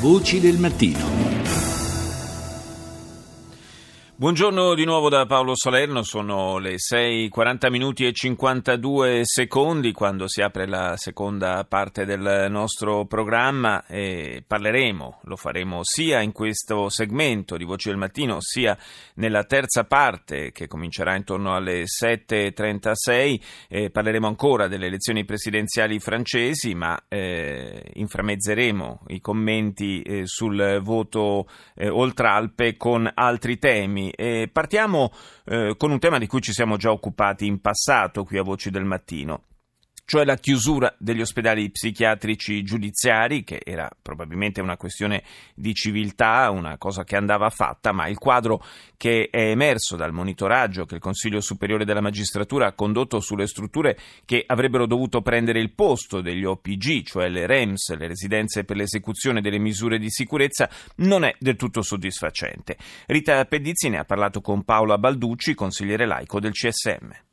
Voci del mattino. Buongiorno di nuovo da Paolo Salerno, sono le 6.40 minuti e 52 secondi quando si apre la seconda parte del nostro programma e parleremo, lo faremo sia in questo segmento di Voci del Mattino sia nella terza parte che comincerà intorno alle 7.36, eh, parleremo ancora delle elezioni presidenziali francesi ma eh, inframezzeremo i commenti eh, sul voto eh, oltre Alpe con altri temi. E partiamo eh, con un tema di cui ci siamo già occupati in passato qui a Voci del Mattino cioè la chiusura degli ospedali psichiatrici giudiziari, che era probabilmente una questione di civiltà, una cosa che andava fatta, ma il quadro che è emerso dal monitoraggio che il Consiglio Superiore della Magistratura ha condotto sulle strutture che avrebbero dovuto prendere il posto degli OPG, cioè le REMS, le residenze per l'esecuzione delle misure di sicurezza, non è del tutto soddisfacente. Rita Pedizzi ne ha parlato con Paola Balducci, consigliere laico del CSM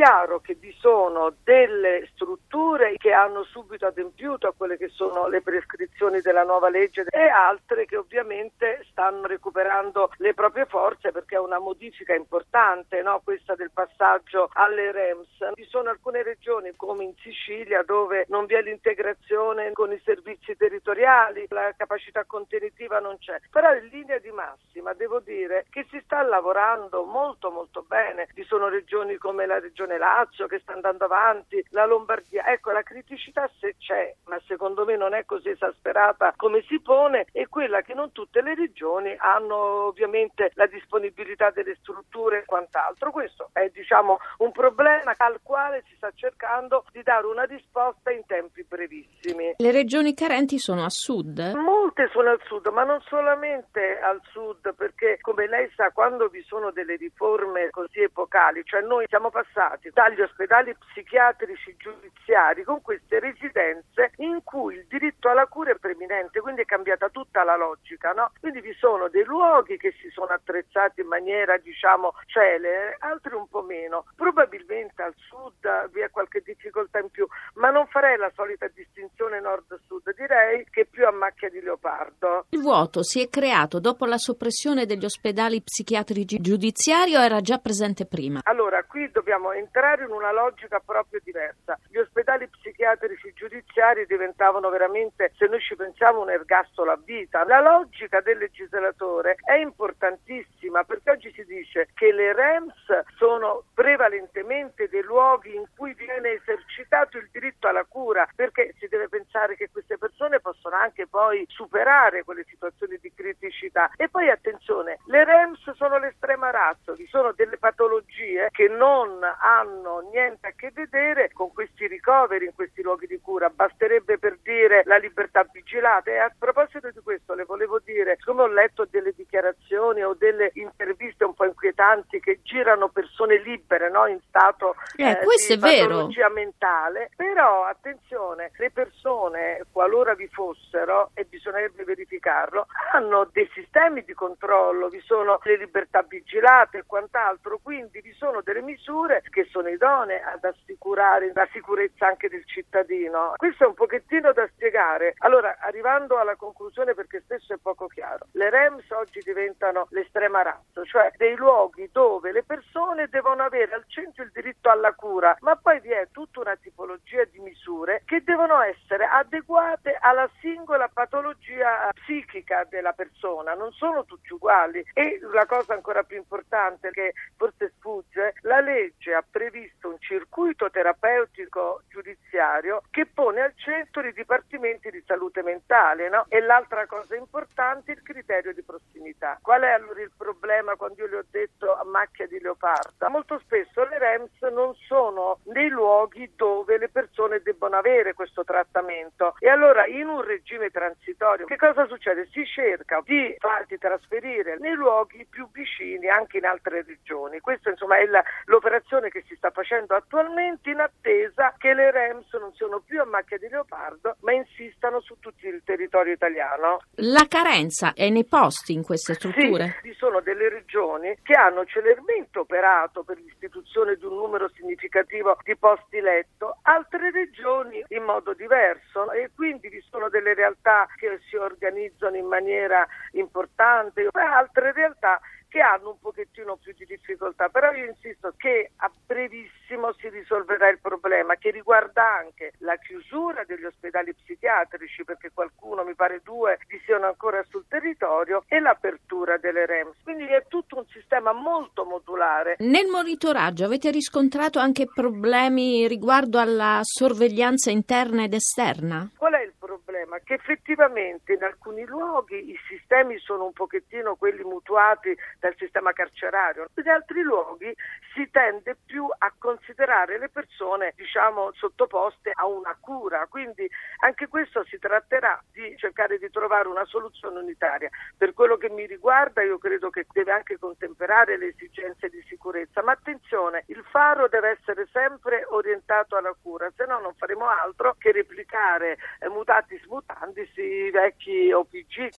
chiaro che vi sono delle strutture che hanno subito adempiuto a quelle che sono le prescrizioni della nuova legge e altre che ovviamente stanno recuperando le proprie forze perché è una modifica importante, no? questa del passaggio alle REMS. Ci sono alcune regioni come in Sicilia dove non vi è l'integrazione con i servizi territoriali, la capacità contenitiva non c'è, però in linea di massima devo dire che si sta lavorando molto molto bene. Vi sono regioni come la regione Regione Lazio che sta andando avanti, la Lombardia. Ecco, la criticità se c'è, ma secondo me non è così esasperata come si pone, è quella che non tutte le regioni hanno ovviamente la disponibilità delle strutture e quant'altro. Questo è diciamo un problema al quale si sta cercando di dare una risposta in tempi brevissimi. Le regioni carenti sono a sud? Molte sono al sud, ma non solamente al sud, perché come lei sa, quando vi sono delle riforme così epocali, cioè noi siamo passati passati dagli ospedali psichiatrici giudiziari con queste residenze in cui il diritto alla cura è preminente, quindi è cambiata tutta la logica, no? Quindi vi sono dei luoghi che si sono attrezzati in maniera, diciamo, celere, altri un po' meno. Probabilmente al sud vi è qualche difficoltà in più, ma non farei la solita distinzione nord-sud, direi che più a macchia di leopardo. Il vuoto si è creato dopo la soppressione degli ospedali psichiatrici giudiziari o era già presente prima? Allora, qui dobbiamo entrare in una logica proprio diversa. Gli ospedali psichiatrici giudiziari diventavano veramente, se noi ci pensiamo, un ergastolo a vita. La logica del legislatore è importantissima perché oggi si dice che le REMS sono prevalentemente dei luoghi in cui viene esercitato il diritto alla cura, perché si deve pensare che queste persone possono anche poi superare quelle situazioni di criticità. E poi attenzione, le REMS sono l'estrema razza, vi sono delle patologie che non hanno niente a che vedere con questi ricoveri in questi luoghi di cura, basterebbe per dire la libertà vigilata. E a proposito di questo le volevo dire, come ho letto delle dichiarazioni o delle interviste un po' inquietanti che girano persone libere no? in stato eh, eh, questo di è patologia vero. mentale, però attenzione, le persone qualora vi fossero, e bisognerebbe verificarlo, hanno dei sistemi di controllo, vi sono le libertà vigilate e quant'altro, quindi vi sono delle misure che sono idonee ad assicurare la sicurezza anche del cittadino. Questo è un pochettino da spiegare. Allora, arrivando alla conclusione perché spesso è poco chiaro, le REMS oggi diventano l'estrema razza, cioè dei luoghi dove le persone devono avere al centro il diritto alla cura, ma poi vi è tutta una tipologia di misure che devono essere adeguate alla singola patologia psichica della persona, non sono tutti uguali. E la cosa ancora più importante che forse sfugge, la legge ha previsto un circuito terapeutico giudiziario che pone al centro i dipartimenti di salute mentale no? e l'altra cosa importante è il criterio di prossimità. Qual è allora il problema quando io le ho detto a macchia di leopardo? Molto spesso le REMS non sono nei luoghi dove le persone debbono avere questo trattamento e allora in un regime transitorio che cosa succede? Si cerca di farti trasferire nei luoghi più vicini anche in altre regioni. Questa insomma è la, l'operazione che si sta facendo attualmente in attesa che le REMS non siano più a macchia di leopardo, ma insistano su tutto il territorio italiano. La carenza è nei posti in queste strutture? Sì, ci sono delle regioni che hanno celermente operato per l'istituzione di un numero significativo di posti letto, altre regioni in modo diverso e quindi vi sono delle realtà che si organizzano in maniera importante, altre realtà che hanno un pochettino più di difficoltà, però io insisto che a brevissimo si risolverà il problema che riguarda anche la chiusura degli ospedali psichiatrici, perché qualcuno, mi pare due, vi siano ancora sul territorio, e l'apertura delle REMS. Quindi è tutto un sistema molto modulare. Nel monitoraggio avete riscontrato anche problemi riguardo alla sorveglianza interna ed esterna? Qual è problema? Che effettivamente in alcuni luoghi i sistemi sono un pochettino quelli mutuati dal sistema carcerario, in altri luoghi si tende più a considerare le persone diciamo sottoposte a una cura, quindi anche questo si tratterà di cercare di trovare una soluzione unitaria. Per quello che mi riguarda io credo che deve anche contemperare le esigenze di sicurezza, ma attenzione, il faro deve essere sempre orientato alla cura, se no non faremo altro che replicare eh, mutatis mutandis i vecchi OPG.